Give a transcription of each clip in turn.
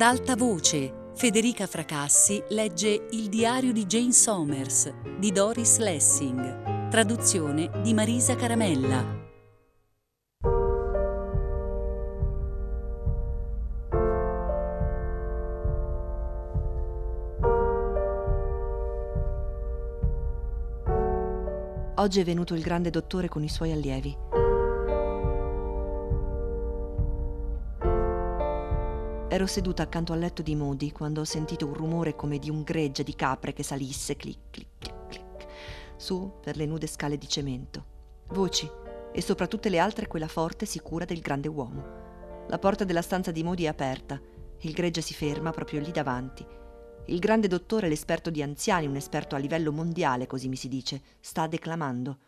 Ad alta voce, Federica Fracassi legge Il diario di Jane Somers di Doris Lessing, traduzione di Marisa Caramella. Oggi è venuto il grande dottore con i suoi allievi. Ero seduta accanto al letto di Modi quando ho sentito un rumore come di un gregge di capre che salisse clic clic clic clic su per le nude scale di cemento. Voci e sopra tutte le altre quella forte e sicura del grande uomo. La porta della stanza di Modi è aperta. Il gregge si ferma proprio lì davanti il grande dottore, l'esperto di anziani, un esperto a livello mondiale, così mi si dice, sta declamando.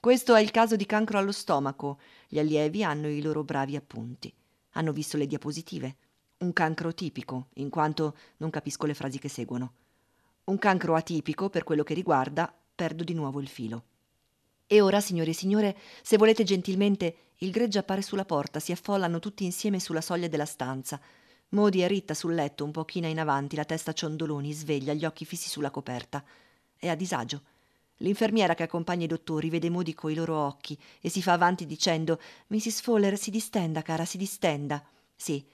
Questo è il caso di cancro allo stomaco. Gli allievi hanno i loro bravi appunti. Hanno visto le diapositive. Un cancro tipico, in quanto non capisco le frasi che seguono. Un cancro atipico, per quello che riguarda, perdo di nuovo il filo. E ora, signore e signore, se volete gentilmente, il greggio appare sulla porta, si affollano tutti insieme sulla soglia della stanza. Modi è ritta sul letto, un po' china in avanti, la testa ciondoloni, sveglia, gli occhi fissi sulla coperta. È a disagio. L'infermiera che accompagna i dottori vede Modi coi loro occhi e si fa avanti dicendo Mrs. Fowler, si distenda, cara, si distenda. Sì,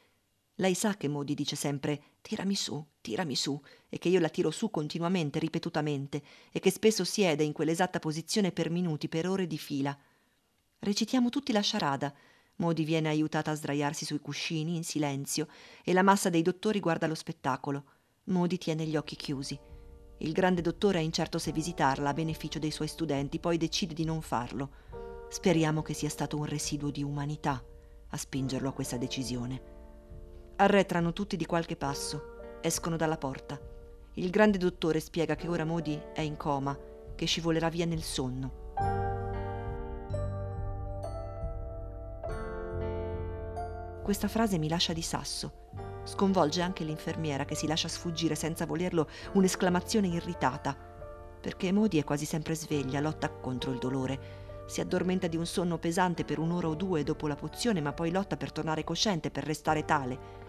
lei sa che Modi dice sempre tirami su, tirami su, e che io la tiro su continuamente, ripetutamente, e che spesso siede in quell'esatta posizione per minuti, per ore di fila. Recitiamo tutti la sciarada, Modi viene aiutata a sdraiarsi sui cuscini in silenzio e la massa dei dottori guarda lo spettacolo. Modi tiene gli occhi chiusi. Il grande dottore è incerto se visitarla a beneficio dei suoi studenti, poi decide di non farlo. Speriamo che sia stato un residuo di umanità a spingerlo a questa decisione. Arretrano tutti di qualche passo, escono dalla porta. Il grande dottore spiega che ora Modi è in coma, che scivolerà via nel sonno. Questa frase mi lascia di sasso. Sconvolge anche l'infermiera che si lascia sfuggire senza volerlo un'esclamazione irritata. Perché Modi è quasi sempre sveglia, lotta contro il dolore. Si addormenta di un sonno pesante per un'ora o due dopo la pozione, ma poi lotta per tornare cosciente, per restare tale.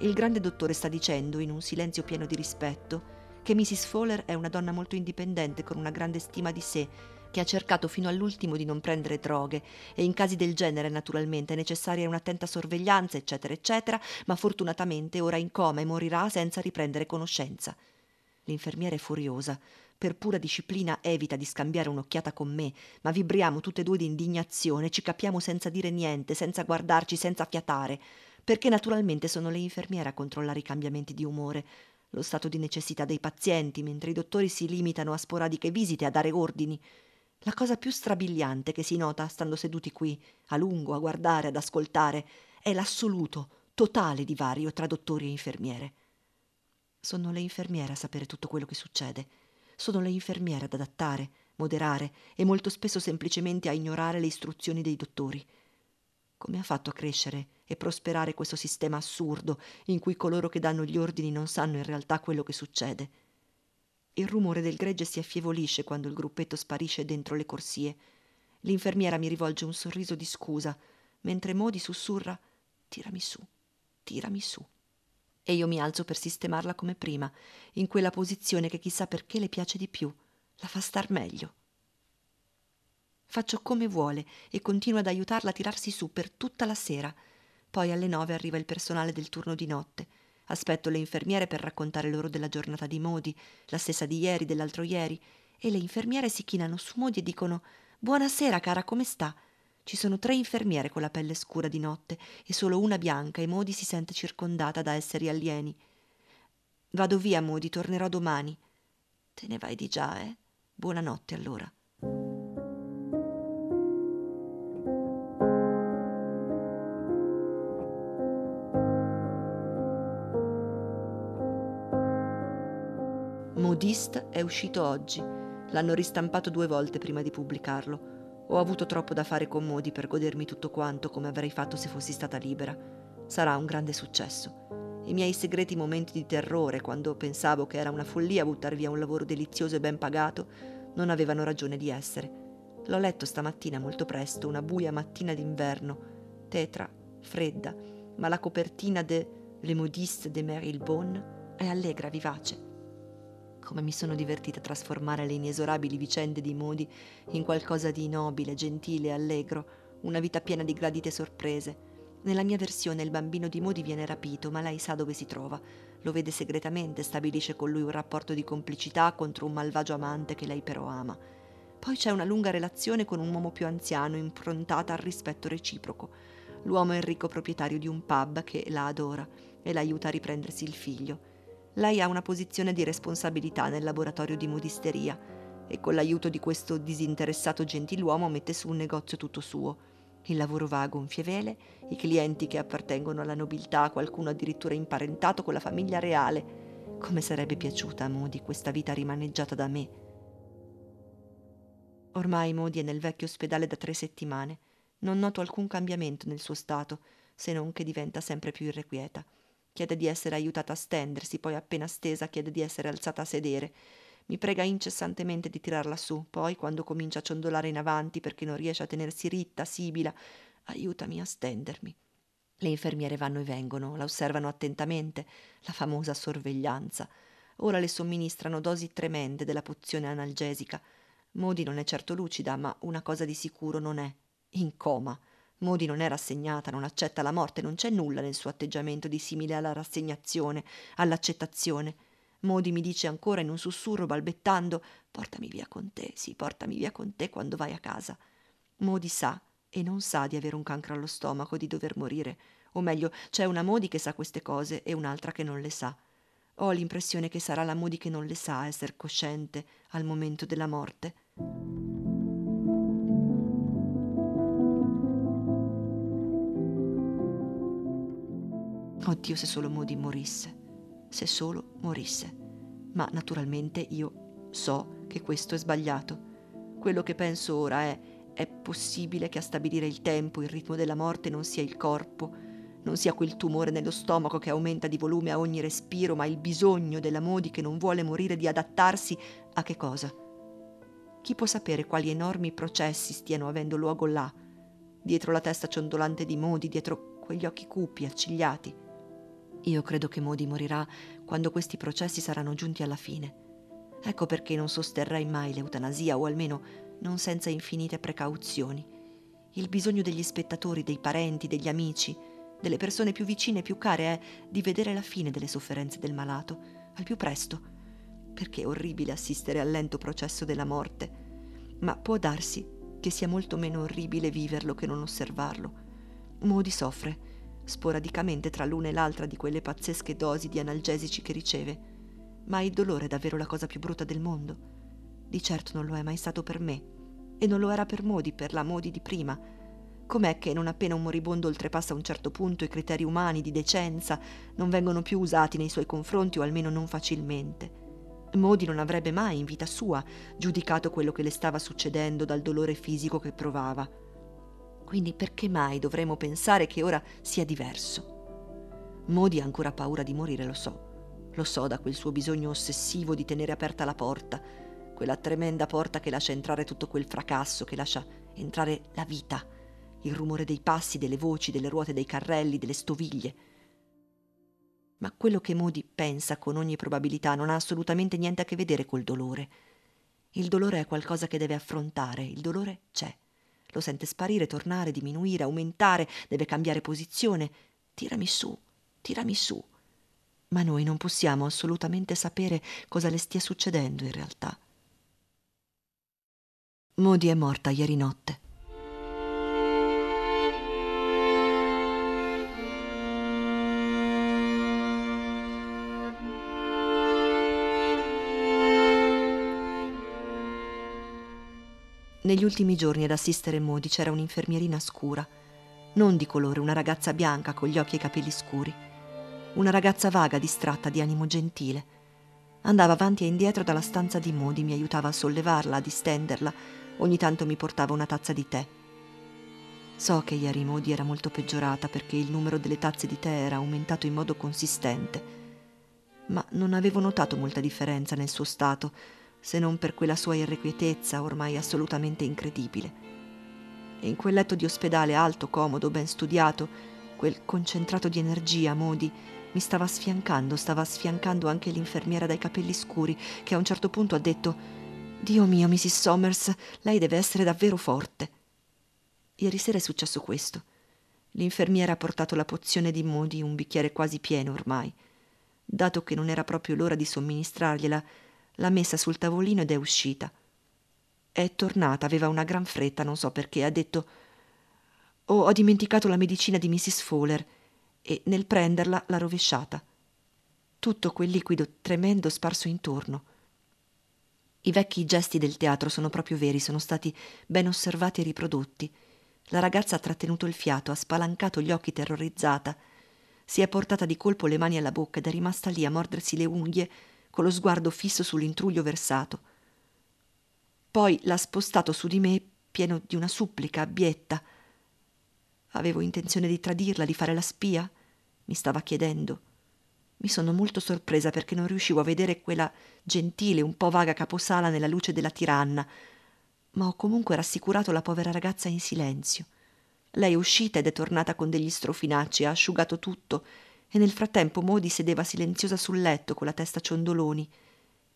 Il grande dottore sta dicendo, in un silenzio pieno di rispetto, che Mrs. Fowler è una donna molto indipendente, con una grande stima di sé, che ha cercato fino all'ultimo di non prendere droghe e in casi del genere naturalmente è necessaria un'attenta sorveglianza, eccetera, eccetera, ma fortunatamente ora è in coma e morirà senza riprendere conoscenza. L'infermiera è furiosa. Per pura disciplina evita di scambiare un'occhiata con me, ma vibriamo tutte e due di indignazione, ci capiamo senza dire niente, senza guardarci, senza fiatare, perché naturalmente sono le infermiere a controllare i cambiamenti di umore, lo stato di necessità dei pazienti, mentre i dottori si limitano a sporadiche visite a dare ordini. La cosa più strabiliante che si nota stando seduti qui, a lungo, a guardare, ad ascoltare, è l'assoluto, totale divario tra dottori e infermiere. Sono le infermiere a sapere tutto quello che succede. Sono le infermiere ad adattare, moderare e molto spesso semplicemente a ignorare le istruzioni dei dottori. Come ha fatto a crescere e prosperare questo sistema assurdo in cui coloro che danno gli ordini non sanno in realtà quello che succede? Il rumore del gregge si affievolisce quando il gruppetto sparisce dentro le corsie. L'infermiera mi rivolge un sorriso di scusa, mentre Modi sussurra Tirami su, tirami su. E io mi alzo per sistemarla come prima, in quella posizione che chissà perché le piace di più, la fa star meglio. Faccio come vuole e continuo ad aiutarla a tirarsi su per tutta la sera. Poi alle nove arriva il personale del turno di notte Aspetto le infermiere per raccontare loro della giornata di Modi, la stessa di ieri, dell'altro ieri, e le infermiere si chinano su Modi e dicono Buonasera, cara, come sta? Ci sono tre infermiere con la pelle scura di notte e solo una bianca e Modi si sente circondata da esseri alieni. Vado via, Modi, tornerò domani. Te ne vai di già, eh? Buonanotte allora. Modiste è uscito oggi. L'hanno ristampato due volte prima di pubblicarlo. Ho avuto troppo da fare con Modi per godermi tutto quanto come avrei fatto se fossi stata libera. Sarà un grande successo. I miei segreti momenti di terrore, quando pensavo che era una follia buttar via un lavoro delizioso e ben pagato, non avevano ragione di essere. L'ho letto stamattina molto presto, una buia mattina d'inverno, tetra, fredda, ma la copertina de Le modiste de Marylebone, è allegra, vivace. Come mi sono divertita a trasformare le inesorabili vicende di Modi in qualcosa di nobile, gentile, allegro, una vita piena di gradite sorprese. Nella mia versione il bambino di Modi viene rapito, ma lei sa dove si trova. Lo vede segretamente, stabilisce con lui un rapporto di complicità contro un malvagio amante che lei però ama. Poi c'è una lunga relazione con un uomo più anziano, improntata al rispetto reciproco. L'uomo è il ricco proprietario di un pub che la adora e l'aiuta a riprendersi il figlio. Lei ha una posizione di responsabilità nel laboratorio di modisteria e con l'aiuto di questo disinteressato gentiluomo mette su un negozio tutto suo. Il lavoro va a gonfie vele, i clienti che appartengono alla nobiltà, qualcuno addirittura imparentato con la famiglia reale. Come sarebbe piaciuta a Modi questa vita rimaneggiata da me? Ormai Modi è nel vecchio ospedale da tre settimane. Non noto alcun cambiamento nel suo stato, se non che diventa sempre più irrequieta. Chiede di essere aiutata a stendersi, poi appena stesa chiede di essere alzata a sedere. Mi prega incessantemente di tirarla su, poi, quando comincia a ciondolare in avanti perché non riesce a tenersi ritta, sibila, aiutami a stendermi. Le infermiere vanno e vengono, la osservano attentamente, la famosa sorveglianza. Ora le somministrano dosi tremende della pozione analgesica. Modi non è certo lucida, ma una cosa di sicuro non è. In coma. Modi non è rassegnata, non accetta la morte, non c'è nulla nel suo atteggiamento di simile alla rassegnazione, all'accettazione. Modi mi dice ancora in un sussurro balbettando Portami via con te, sì, portami via con te quando vai a casa. Modi sa e non sa di avere un cancro allo stomaco, di dover morire. O meglio, c'è una Modi che sa queste cose e un'altra che non le sa. Ho l'impressione che sarà la Modi che non le sa essere cosciente al momento della morte. Oddio se solo Modi morisse, se solo morisse. Ma naturalmente io so che questo è sbagliato. Quello che penso ora è è possibile che a stabilire il tempo, il ritmo della morte non sia il corpo, non sia quel tumore nello stomaco che aumenta di volume a ogni respiro, ma il bisogno della Modi che non vuole morire di adattarsi a che cosa? Chi può sapere quali enormi processi stiano avendo luogo là, dietro la testa ciondolante di Modi, dietro quegli occhi cupi, accigliati? Io credo che Modi morirà quando questi processi saranno giunti alla fine. Ecco perché non sosterrei mai l'eutanasia, o almeno non senza infinite precauzioni. Il bisogno degli spettatori, dei parenti, degli amici, delle persone più vicine e più care è di vedere la fine delle sofferenze del malato, al più presto, perché è orribile assistere al lento processo della morte, ma può darsi che sia molto meno orribile viverlo che non osservarlo. Modi soffre, sporadicamente tra l'una e l'altra di quelle pazzesche dosi di analgesici che riceve. Ma il dolore è davvero la cosa più brutta del mondo. Di certo non lo è mai stato per me. E non lo era per Modi, per la Modi di prima. Com'è che non appena un moribondo oltrepassa un certo punto i criteri umani di decenza non vengono più usati nei suoi confronti o almeno non facilmente? Modi non avrebbe mai in vita sua giudicato quello che le stava succedendo dal dolore fisico che provava quindi perché mai dovremmo pensare che ora sia diverso? Modi ha ancora paura di morire, lo so. Lo so da quel suo bisogno ossessivo di tenere aperta la porta, quella tremenda porta che lascia entrare tutto quel fracasso, che lascia entrare la vita, il rumore dei passi, delle voci, delle ruote dei carrelli, delle stoviglie. Ma quello che Modi pensa con ogni probabilità non ha assolutamente niente a che vedere col dolore. Il dolore è qualcosa che deve affrontare, il dolore c'è. Lo sente sparire, tornare, diminuire, aumentare, deve cambiare posizione. Tirami su, tirami su. Ma noi non possiamo assolutamente sapere cosa le stia succedendo in realtà. Modi è morta ieri notte. Negli ultimi giorni ad assistere Modi c'era un'infermierina scura, non di colore, una ragazza bianca con gli occhi e i capelli scuri, una ragazza vaga, distratta, di animo gentile. Andava avanti e indietro dalla stanza di Modi, mi aiutava a sollevarla, a distenderla, ogni tanto mi portava una tazza di tè. So che ieri Modi era molto peggiorata perché il numero delle tazze di tè era aumentato in modo consistente, ma non avevo notato molta differenza nel suo stato, se non per quella sua irrequietezza ormai assolutamente incredibile. E in quel letto di ospedale alto, comodo, ben studiato, quel concentrato di energia, Modi, Mi stava sfiancando, stava sfiancando anche l'infermiera dai capelli scuri, che a un certo punto ha detto Dio mio, Mrs. Somers, lei deve essere davvero forte. Ieri sera è successo questo. L'infermiera ha portato la pozione di Modi, un bicchiere quasi pieno ormai. Dato che non era proprio l'ora di somministrargliela, l'ha messa sul tavolino ed è uscita. È tornata, aveva una gran fretta, non so perché, ha detto Oh, ho dimenticato la medicina di Mrs. Fowler e nel prenderla l'ha rovesciata. Tutto quel liquido tremendo sparso intorno. I vecchi gesti del teatro sono proprio veri, sono stati ben osservati e riprodotti. La ragazza ha trattenuto il fiato, ha spalancato gli occhi terrorizzata, si è portata di colpo le mani alla bocca ed è rimasta lì a mordersi le unghie con lo sguardo fisso sull'intruglio versato. Poi l'ha spostato su di me pieno di una supplica abbietta. Avevo intenzione di tradirla, di fare la spia? mi stava chiedendo. Mi sono molto sorpresa perché non riuscivo a vedere quella gentile, un po' vaga caposala nella luce della tiranna, ma ho comunque rassicurato la povera ragazza in silenzio. Lei è uscita ed è tornata con degli strofinacci, ha asciugato tutto e nel frattempo Modi sedeva silenziosa sul letto con la testa ciondoloni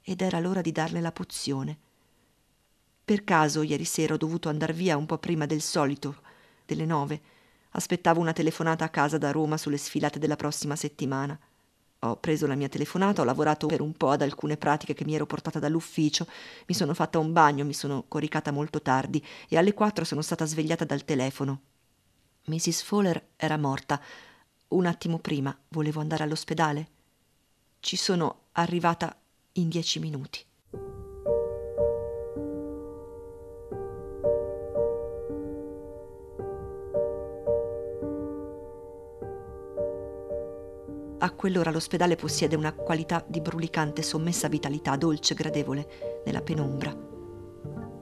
ed era l'ora di darle la pozione. Per caso ieri sera ho dovuto andar via un po' prima del solito, delle nove. Aspettavo una telefonata a casa da Roma sulle sfilate della prossima settimana. Ho preso la mia telefonata, ho lavorato per un po' ad alcune pratiche che mi ero portata dall'ufficio, mi sono fatta un bagno, mi sono coricata molto tardi e alle quattro sono stata svegliata dal telefono. Mrs. Fowler era morta. Un attimo prima volevo andare all'ospedale. Ci sono arrivata in dieci minuti. A quell'ora l'ospedale possiede una qualità di brulicante sommessa vitalità, dolce, gradevole, nella penombra.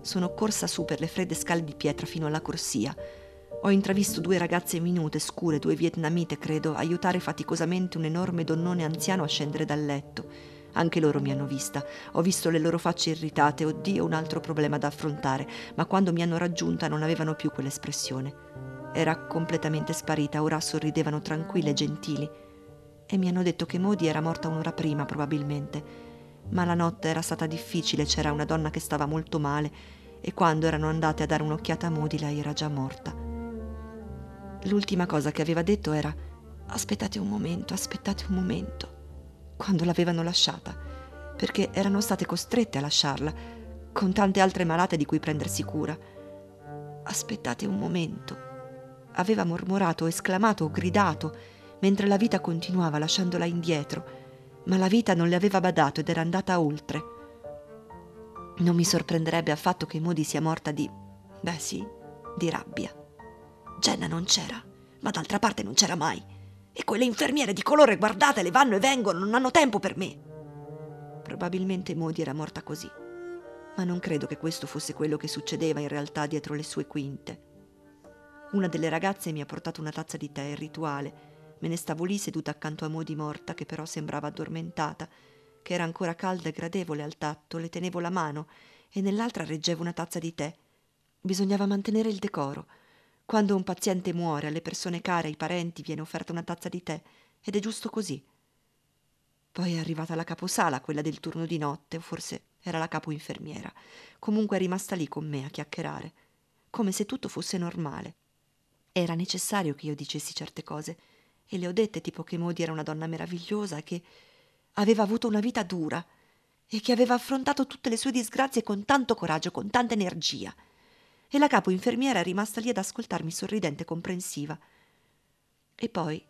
Sono corsa su per le fredde scale di pietra fino alla corsia. Ho intravisto due ragazze minute, scure, due vietnamite, credo, aiutare faticosamente un enorme donnone anziano a scendere dal letto. Anche loro mi hanno vista. Ho visto le loro facce irritate. Oddio, un altro problema da affrontare. Ma quando mi hanno raggiunta non avevano più quell'espressione. Era completamente sparita, ora sorridevano tranquille e gentili e mi hanno detto che Modi era morta un'ora prima probabilmente. Ma la notte era stata difficile, c'era una donna che stava molto male e quando erano andate a dare un'occhiata a Modi lei era già morta. L'ultima cosa che aveva detto era aspettate un momento, aspettate un momento, quando l'avevano lasciata, perché erano state costrette a lasciarla, con tante altre malate di cui prendersi cura. Aspettate un momento. Aveva mormorato, esclamato, gridato, mentre la vita continuava lasciandola indietro, ma la vita non le aveva badato ed era andata oltre. Non mi sorprenderebbe affatto che Modi sia morta di... beh sì, di rabbia. Jenna non c'era, ma d'altra parte non c'era mai. E quelle infermiere di colore, guardatele, vanno e vengono, non hanno tempo per me. Probabilmente Modi era morta così, ma non credo che questo fosse quello che succedeva in realtà dietro le sue quinte. Una delle ragazze mi ha portato una tazza di tè, il rituale, Me ne stavo lì seduta accanto a Modi morta, che però sembrava addormentata, che era ancora calda e gradevole al tatto, le tenevo la mano e nell'altra reggevo una tazza di tè. Bisognava mantenere il decoro. Quando un paziente muore, alle persone care, ai parenti, viene offerta una tazza di tè, ed è giusto così. Poi è arrivata la caposala, quella del turno di notte, o forse era la capo infermiera. Comunque è rimasta lì con me a chiacchierare, come se tutto fosse normale. Era necessario che io dicessi certe cose e le ho dette tipo che Modi era una donna meravigliosa, che aveva avuto una vita dura e che aveva affrontato tutte le sue disgrazie con tanto coraggio, con tanta energia. E la capo infermiera è rimasta lì ad ascoltarmi sorridente e comprensiva. E poi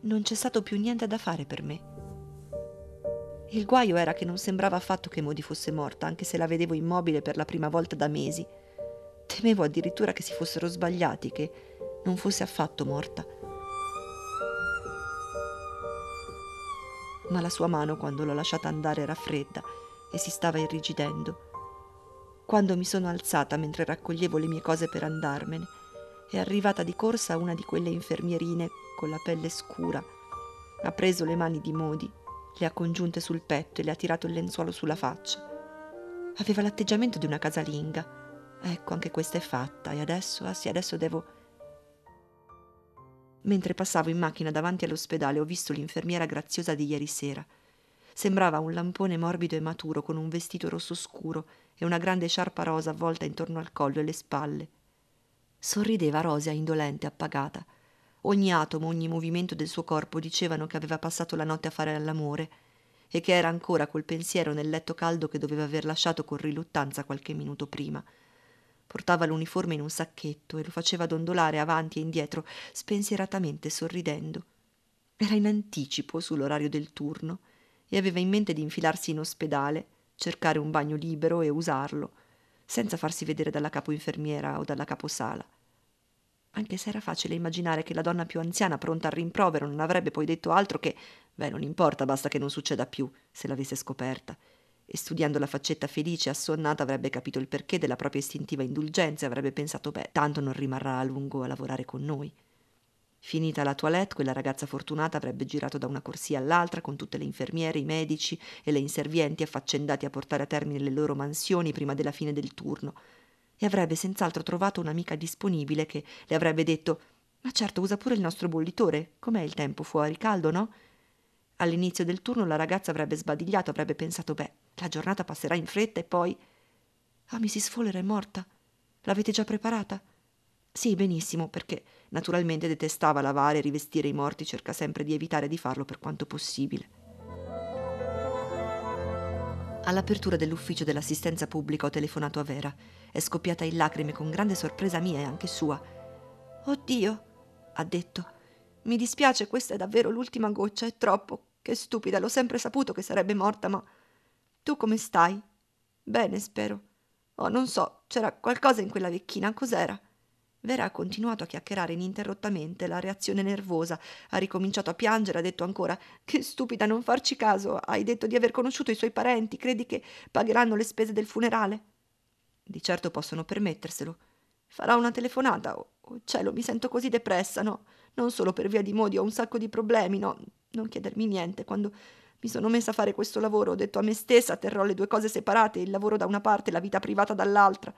non c'è stato più niente da fare per me. Il guaio era che non sembrava affatto che Modi fosse morta, anche se la vedevo immobile per la prima volta da mesi. Temevo addirittura che si fossero sbagliati, che non fosse affatto morta. ma la sua mano quando l'ho lasciata andare era fredda e si stava irrigidendo. Quando mi sono alzata mentre raccoglievo le mie cose per andarmene, è arrivata di corsa una di quelle infermierine con la pelle scura. Ha preso le mani di Modi, le ha congiunte sul petto e le ha tirato il lenzuolo sulla faccia. Aveva l'atteggiamento di una casalinga. Ecco, anche questa è fatta e adesso, ah sì, adesso devo Mentre passavo in macchina davanti all'ospedale ho visto l'infermiera graziosa di ieri sera. Sembrava un lampone morbido e maturo con un vestito rosso scuro e una grande sciarpa rosa avvolta intorno al collo e le spalle. Sorrideva rosea, indolente, appagata. Ogni atomo, ogni movimento del suo corpo dicevano che aveva passato la notte a fare l'amore e che era ancora col pensiero nel letto caldo che doveva aver lasciato con riluttanza qualche minuto prima. Portava l'uniforme in un sacchetto e lo faceva dondolare avanti e indietro, spensieratamente sorridendo. Era in anticipo sull'orario del turno e aveva in mente di infilarsi in ospedale, cercare un bagno libero e usarlo, senza farsi vedere dalla capoinfermiera o dalla caposala. Anche se era facile immaginare che la donna più anziana, pronta al rimprovero, non avrebbe poi detto altro che beh, non importa, basta che non succeda più, se l'avesse scoperta e studiando la faccetta felice e assonnata avrebbe capito il perché della propria istintiva indulgenza e avrebbe pensato beh, tanto non rimarrà a lungo a lavorare con noi. Finita la toilette, quella ragazza fortunata avrebbe girato da una corsia all'altra con tutte le infermiere, i medici e le inservienti affaccendati a portare a termine le loro mansioni prima della fine del turno e avrebbe senz'altro trovato un'amica disponibile che le avrebbe detto ma certo usa pure il nostro bollitore, com'è il tempo fuori, caldo, no? All'inizio del turno la ragazza avrebbe sbadigliato, avrebbe pensato beh, la giornata passerà in fretta e poi. Ah, Mrs. Fowler è morta. L'avete già preparata? Sì, benissimo, perché naturalmente detestava lavare e rivestire i morti, cerca sempre di evitare di farlo per quanto possibile. All'apertura dell'ufficio dell'assistenza pubblica ho telefonato a Vera. È scoppiata in lacrime con grande sorpresa mia e anche sua. Oddio, ha detto. Mi dispiace, questa è davvero l'ultima goccia, è troppo. Che stupida, l'ho sempre saputo che sarebbe morta, ma tu come stai? Bene, spero. Oh, non so, c'era qualcosa in quella vecchina, cos'era? Vera ha continuato a chiacchierare ininterrottamente, la reazione nervosa, ha ricominciato a piangere, ha detto ancora Che stupida, non farci caso, hai detto di aver conosciuto i suoi parenti, credi che pagheranno le spese del funerale? Di certo possono permetterselo. Farà una telefonata. Oh, oh cielo, mi sento così depressa, no? Non solo per via di modi, ho un sacco di problemi, no? Non chiedermi niente, quando mi sono messa a fare questo lavoro, ho detto a me stessa, terrò le due cose separate, il lavoro da una parte e la vita privata dall'altra.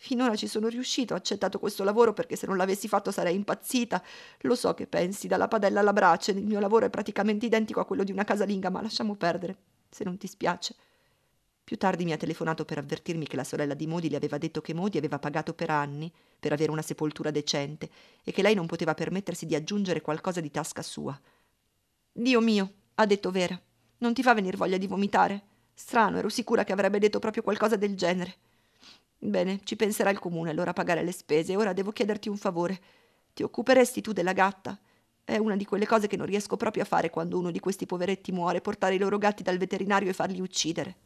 Finora ci sono riuscito, ho accettato questo lavoro perché se non l'avessi fatto sarei impazzita. Lo so che pensi, dalla padella alla brace, il mio lavoro è praticamente identico a quello di una casalinga, ma lasciamo perdere, se non ti spiace. Più tardi mi ha telefonato per avvertirmi che la sorella di Modi le aveva detto che Modi aveva pagato per anni per avere una sepoltura decente e che lei non poteva permettersi di aggiungere qualcosa di tasca sua. Dio mio, ha detto Vera. Non ti fa venir voglia di vomitare? Strano, ero sicura che avrebbe detto proprio qualcosa del genere. Bene, ci penserà il comune allora a pagare le spese. Ora devo chiederti un favore. Ti occuperesti tu della gatta? È una di quelle cose che non riesco proprio a fare quando uno di questi poveretti muore, portare i loro gatti dal veterinario e farli uccidere.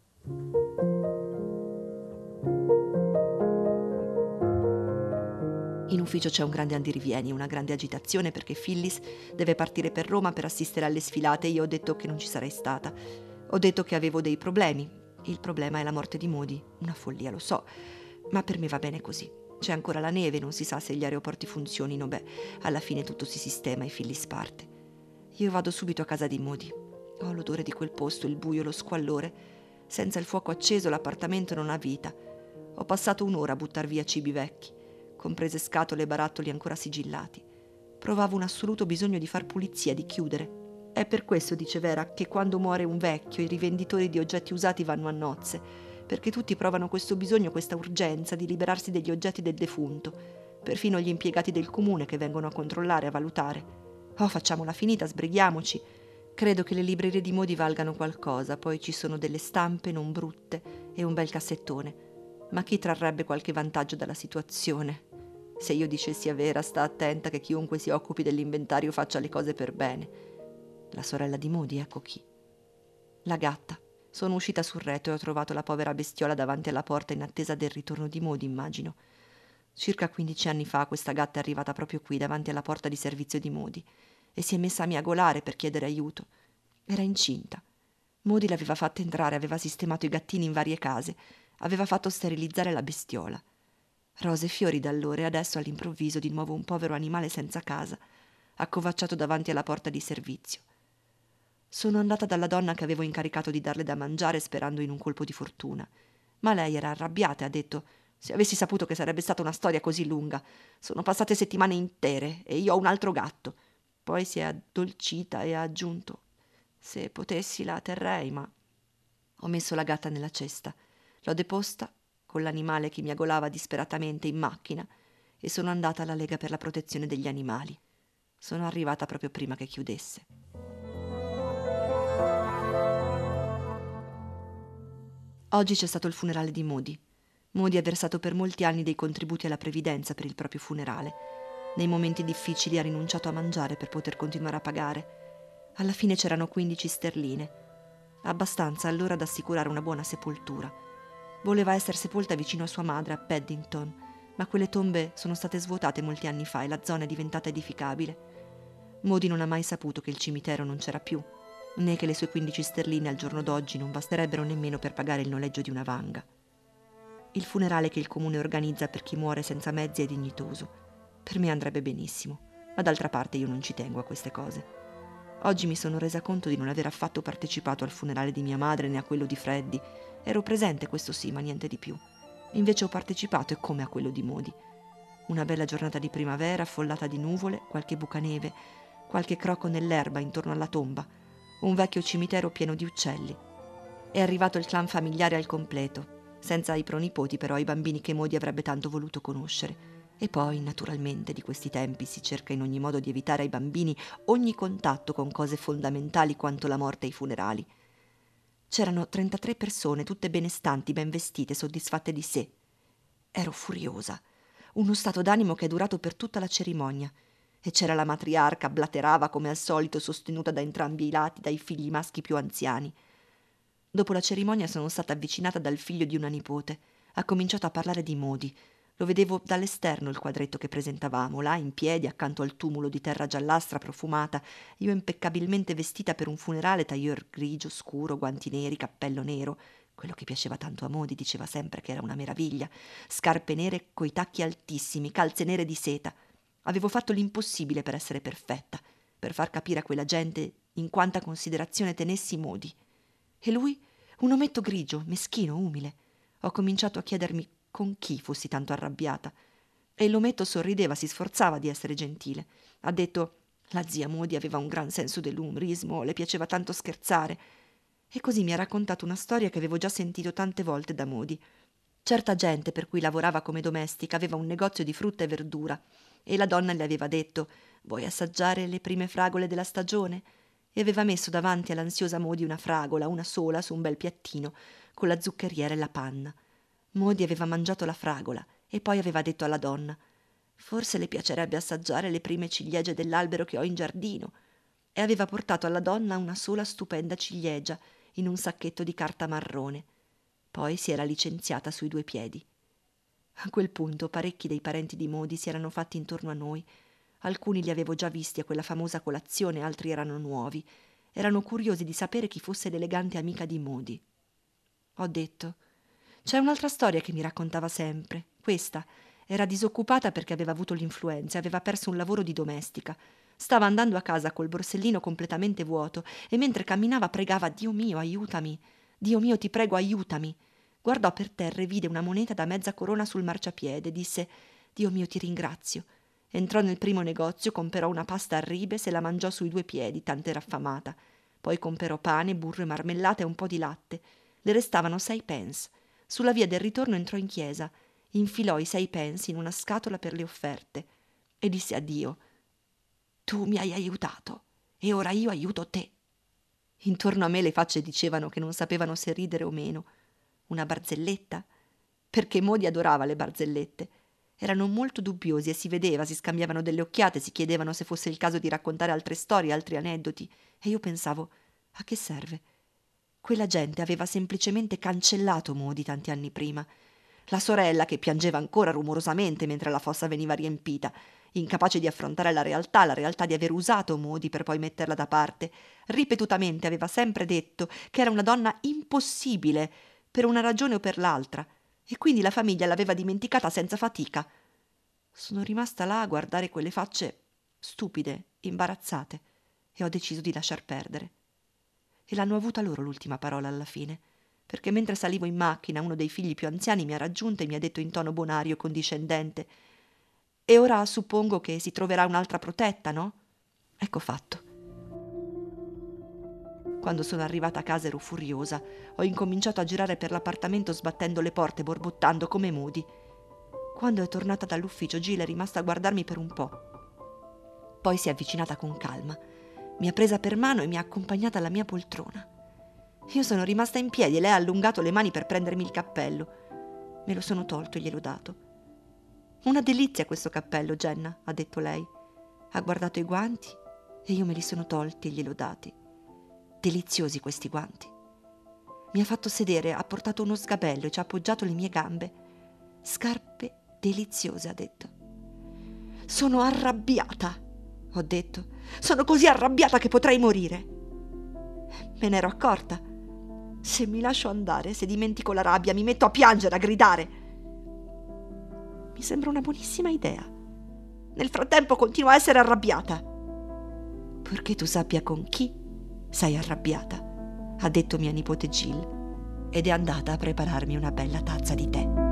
In ufficio c'è un grande andirivieni, una grande agitazione perché Phyllis deve partire per Roma per assistere alle sfilate e io ho detto che non ci sarei stata. Ho detto che avevo dei problemi. Il problema è la morte di Modi. Una follia, lo so, ma per me va bene così. C'è ancora la neve, non si sa se gli aeroporti funzionino. Beh, alla fine tutto si sistema e Phyllis parte. Io vado subito a casa di Modi. Ho l'odore di quel posto, il buio, lo squallore. Senza il fuoco acceso l'appartamento non ha vita. Ho passato un'ora a buttar via cibi vecchi comprese scatole e barattoli ancora sigillati. Provavo un assoluto bisogno di far pulizia, di chiudere. È per questo, dice Vera, che quando muore un vecchio i rivenditori di oggetti usati vanno a nozze, perché tutti provano questo bisogno, questa urgenza di liberarsi degli oggetti del defunto, perfino gli impiegati del comune che vengono a controllare, a valutare. Oh, facciamola finita, sbrighiamoci. Credo che le librerie di Modi valgano qualcosa, poi ci sono delle stampe non brutte e un bel cassettone. Ma chi trarrebbe qualche vantaggio dalla situazione? Se io dicessi a Vera, sta attenta che chiunque si occupi dell'inventario faccia le cose per bene. La sorella di Moody, ecco chi. La gatta. Sono uscita sul retro e ho trovato la povera bestiola davanti alla porta in attesa del ritorno di Moody, immagino. Circa 15 anni fa questa gatta è arrivata proprio qui, davanti alla porta di servizio di Moody, e si è messa a miagolare per chiedere aiuto. Era incinta. Moody l'aveva fatta entrare, aveva sistemato i gattini in varie case, aveva fatto sterilizzare la bestiola. Rose e fiori da allora e adesso all'improvviso di nuovo un povero animale senza casa, accovacciato davanti alla porta di servizio. Sono andata dalla donna che avevo incaricato di darle da mangiare sperando in un colpo di fortuna, ma lei era arrabbiata e ha detto Se avessi saputo che sarebbe stata una storia così lunga. Sono passate settimane intere e io ho un altro gatto. Poi si è addolcita e ha aggiunto: Se potessi la terrei, ma. Ho messo la gatta nella cesta, l'ho deposta con l'animale che miagolava disperatamente in macchina e sono andata alla Lega per la protezione degli animali. Sono arrivata proprio prima che chiudesse. Oggi c'è stato il funerale di Moody. Modi ha versato per molti anni dei contributi alla previdenza per il proprio funerale. Nei momenti difficili ha rinunciato a mangiare per poter continuare a pagare. Alla fine c'erano 15 sterline, abbastanza allora da assicurare una buona sepoltura. Voleva essere sepolta vicino a sua madre a Paddington, ma quelle tombe sono state svuotate molti anni fa e la zona è diventata edificabile. Modi non ha mai saputo che il cimitero non c'era più, né che le sue 15 sterline al giorno d'oggi non basterebbero nemmeno per pagare il noleggio di una vanga. Il funerale che il comune organizza per chi muore senza mezzi è dignitoso. Per me andrebbe benissimo, ma d'altra parte io non ci tengo a queste cose. Oggi mi sono resa conto di non aver affatto partecipato al funerale di mia madre né a quello di Freddy. Ero presente, questo sì, ma niente di più. Invece ho partecipato e come a quello di Modi. Una bella giornata di primavera, affollata di nuvole, qualche bucaneve, qualche croco nell'erba intorno alla tomba, un vecchio cimitero pieno di uccelli. È arrivato il clan familiare al completo, senza i pronipoti però i bambini che Modi avrebbe tanto voluto conoscere. E poi, naturalmente, di questi tempi si cerca in ogni modo di evitare ai bambini ogni contatto con cose fondamentali quanto la morte e i funerali. C'erano 33 persone, tutte benestanti, ben vestite, soddisfatte di sé. Ero furiosa. Uno stato d'animo che è durato per tutta la cerimonia. E c'era la matriarca, blaterava come al solito, sostenuta da entrambi i lati dai figli maschi più anziani. Dopo la cerimonia sono stata avvicinata dal figlio di una nipote. Ha cominciato a parlare di modi. Lo vedevo dall'esterno il quadretto che presentavamo, là in piedi accanto al tumulo di terra giallastra profumata, io impeccabilmente vestita per un funerale, tailleur grigio, scuro, guanti neri, cappello nero. Quello che piaceva tanto a Modi diceva sempre che era una meraviglia. Scarpe nere coi tacchi altissimi, calze nere di seta. Avevo fatto l'impossibile per essere perfetta, per far capire a quella gente in quanta considerazione tenessi Modi. E lui? Un ometto grigio, meschino, umile. Ho cominciato a chiedermi con chi fossi tanto arrabbiata. E l'ometto sorrideva, si sforzava di essere gentile. Ha detto la zia Modi aveva un gran senso dell'umorismo, le piaceva tanto scherzare. E così mi ha raccontato una storia che avevo già sentito tante volte da Modi. Certa gente per cui lavorava come domestica aveva un negozio di frutta e verdura e la donna le aveva detto Vuoi assaggiare le prime fragole della stagione? e aveva messo davanti all'ansiosa Modi una fragola, una sola, su un bel piattino, con la zuccheriera e la panna. Modi aveva mangiato la fragola e poi aveva detto alla donna Forse le piacerebbe assaggiare le prime ciliegie dell'albero che ho in giardino. E aveva portato alla donna una sola stupenda ciliegia in un sacchetto di carta marrone. Poi si era licenziata sui due piedi. A quel punto parecchi dei parenti di Modi si erano fatti intorno a noi Alcuni li avevo già visti a quella famosa colazione, altri erano nuovi. Erano curiosi di sapere chi fosse l'elegante amica di Modi. Ho detto: C'è un'altra storia che mi raccontava sempre. Questa. Era disoccupata perché aveva avuto l'influenza e aveva perso un lavoro di domestica. Stava andando a casa col borsellino completamente vuoto e mentre camminava pregava Dio mio, aiutami. Dio mio, ti prego, aiutami. Guardò per terra e vide una moneta da mezza corona sul marciapiede. Disse: Dio mio, ti ringrazio. Entrò nel primo negozio, comperò una pasta a ribe, se la mangiò sui due piedi, tant'era affamata. Poi comperò pane, burro e marmellata e un po' di latte. Le restavano sei pence. Sulla via del ritorno entrò in chiesa, infilò i sei pence in una scatola per le offerte e disse a Dio: Tu mi hai aiutato e ora io aiuto te. Intorno a me le facce dicevano che non sapevano se ridere o meno. Una barzelletta? Perché Modi adorava le barzellette erano molto dubbiosi e si vedeva, si scambiavano delle occhiate, si chiedevano se fosse il caso di raccontare altre storie, altri aneddoti. E io pensavo, a che serve? Quella gente aveva semplicemente cancellato Modi tanti anni prima. La sorella, che piangeva ancora rumorosamente mentre la fossa veniva riempita, incapace di affrontare la realtà, la realtà di aver usato Modi per poi metterla da parte, ripetutamente aveva sempre detto che era una donna impossibile, per una ragione o per l'altra, e quindi la famiglia l'aveva dimenticata senza fatica. Sono rimasta là a guardare quelle facce stupide, imbarazzate, e ho deciso di lasciar perdere. E l'hanno avuta loro l'ultima parola alla fine, perché mentre salivo in macchina uno dei figli più anziani mi ha raggiunto e mi ha detto in tono bonario e condiscendente E ora suppongo che si troverà un'altra protetta, no? Ecco fatto. Quando sono arrivata a casa ero furiosa. Ho incominciato a girare per l'appartamento sbattendo le porte, borbottando come mudi. Quando è tornata dall'ufficio, Gil è rimasta a guardarmi per un po'. Poi si è avvicinata con calma. Mi ha presa per mano e mi ha accompagnata alla mia poltrona. Io sono rimasta in piedi e lei ha allungato le mani per prendermi il cappello. Me lo sono tolto e gliel'ho dato. Una delizia questo cappello, Jenna, ha detto lei. Ha guardato i guanti e io me li sono tolti e gliel'ho dati. Deliziosi questi guanti. Mi ha fatto sedere, ha portato uno sgabello e ci ha appoggiato le mie gambe. Scarpe deliziose, ha detto. Sono arrabbiata, ho detto. Sono così arrabbiata che potrei morire. Me n'ero accorta. Se mi lascio andare, se dimentico la rabbia, mi metto a piangere, a gridare. Mi sembra una buonissima idea. Nel frattempo continuo a essere arrabbiata. Purché tu sappia con chi sei arrabbiata, ha detto mia nipote Jill ed è andata a prepararmi una bella tazza di tè.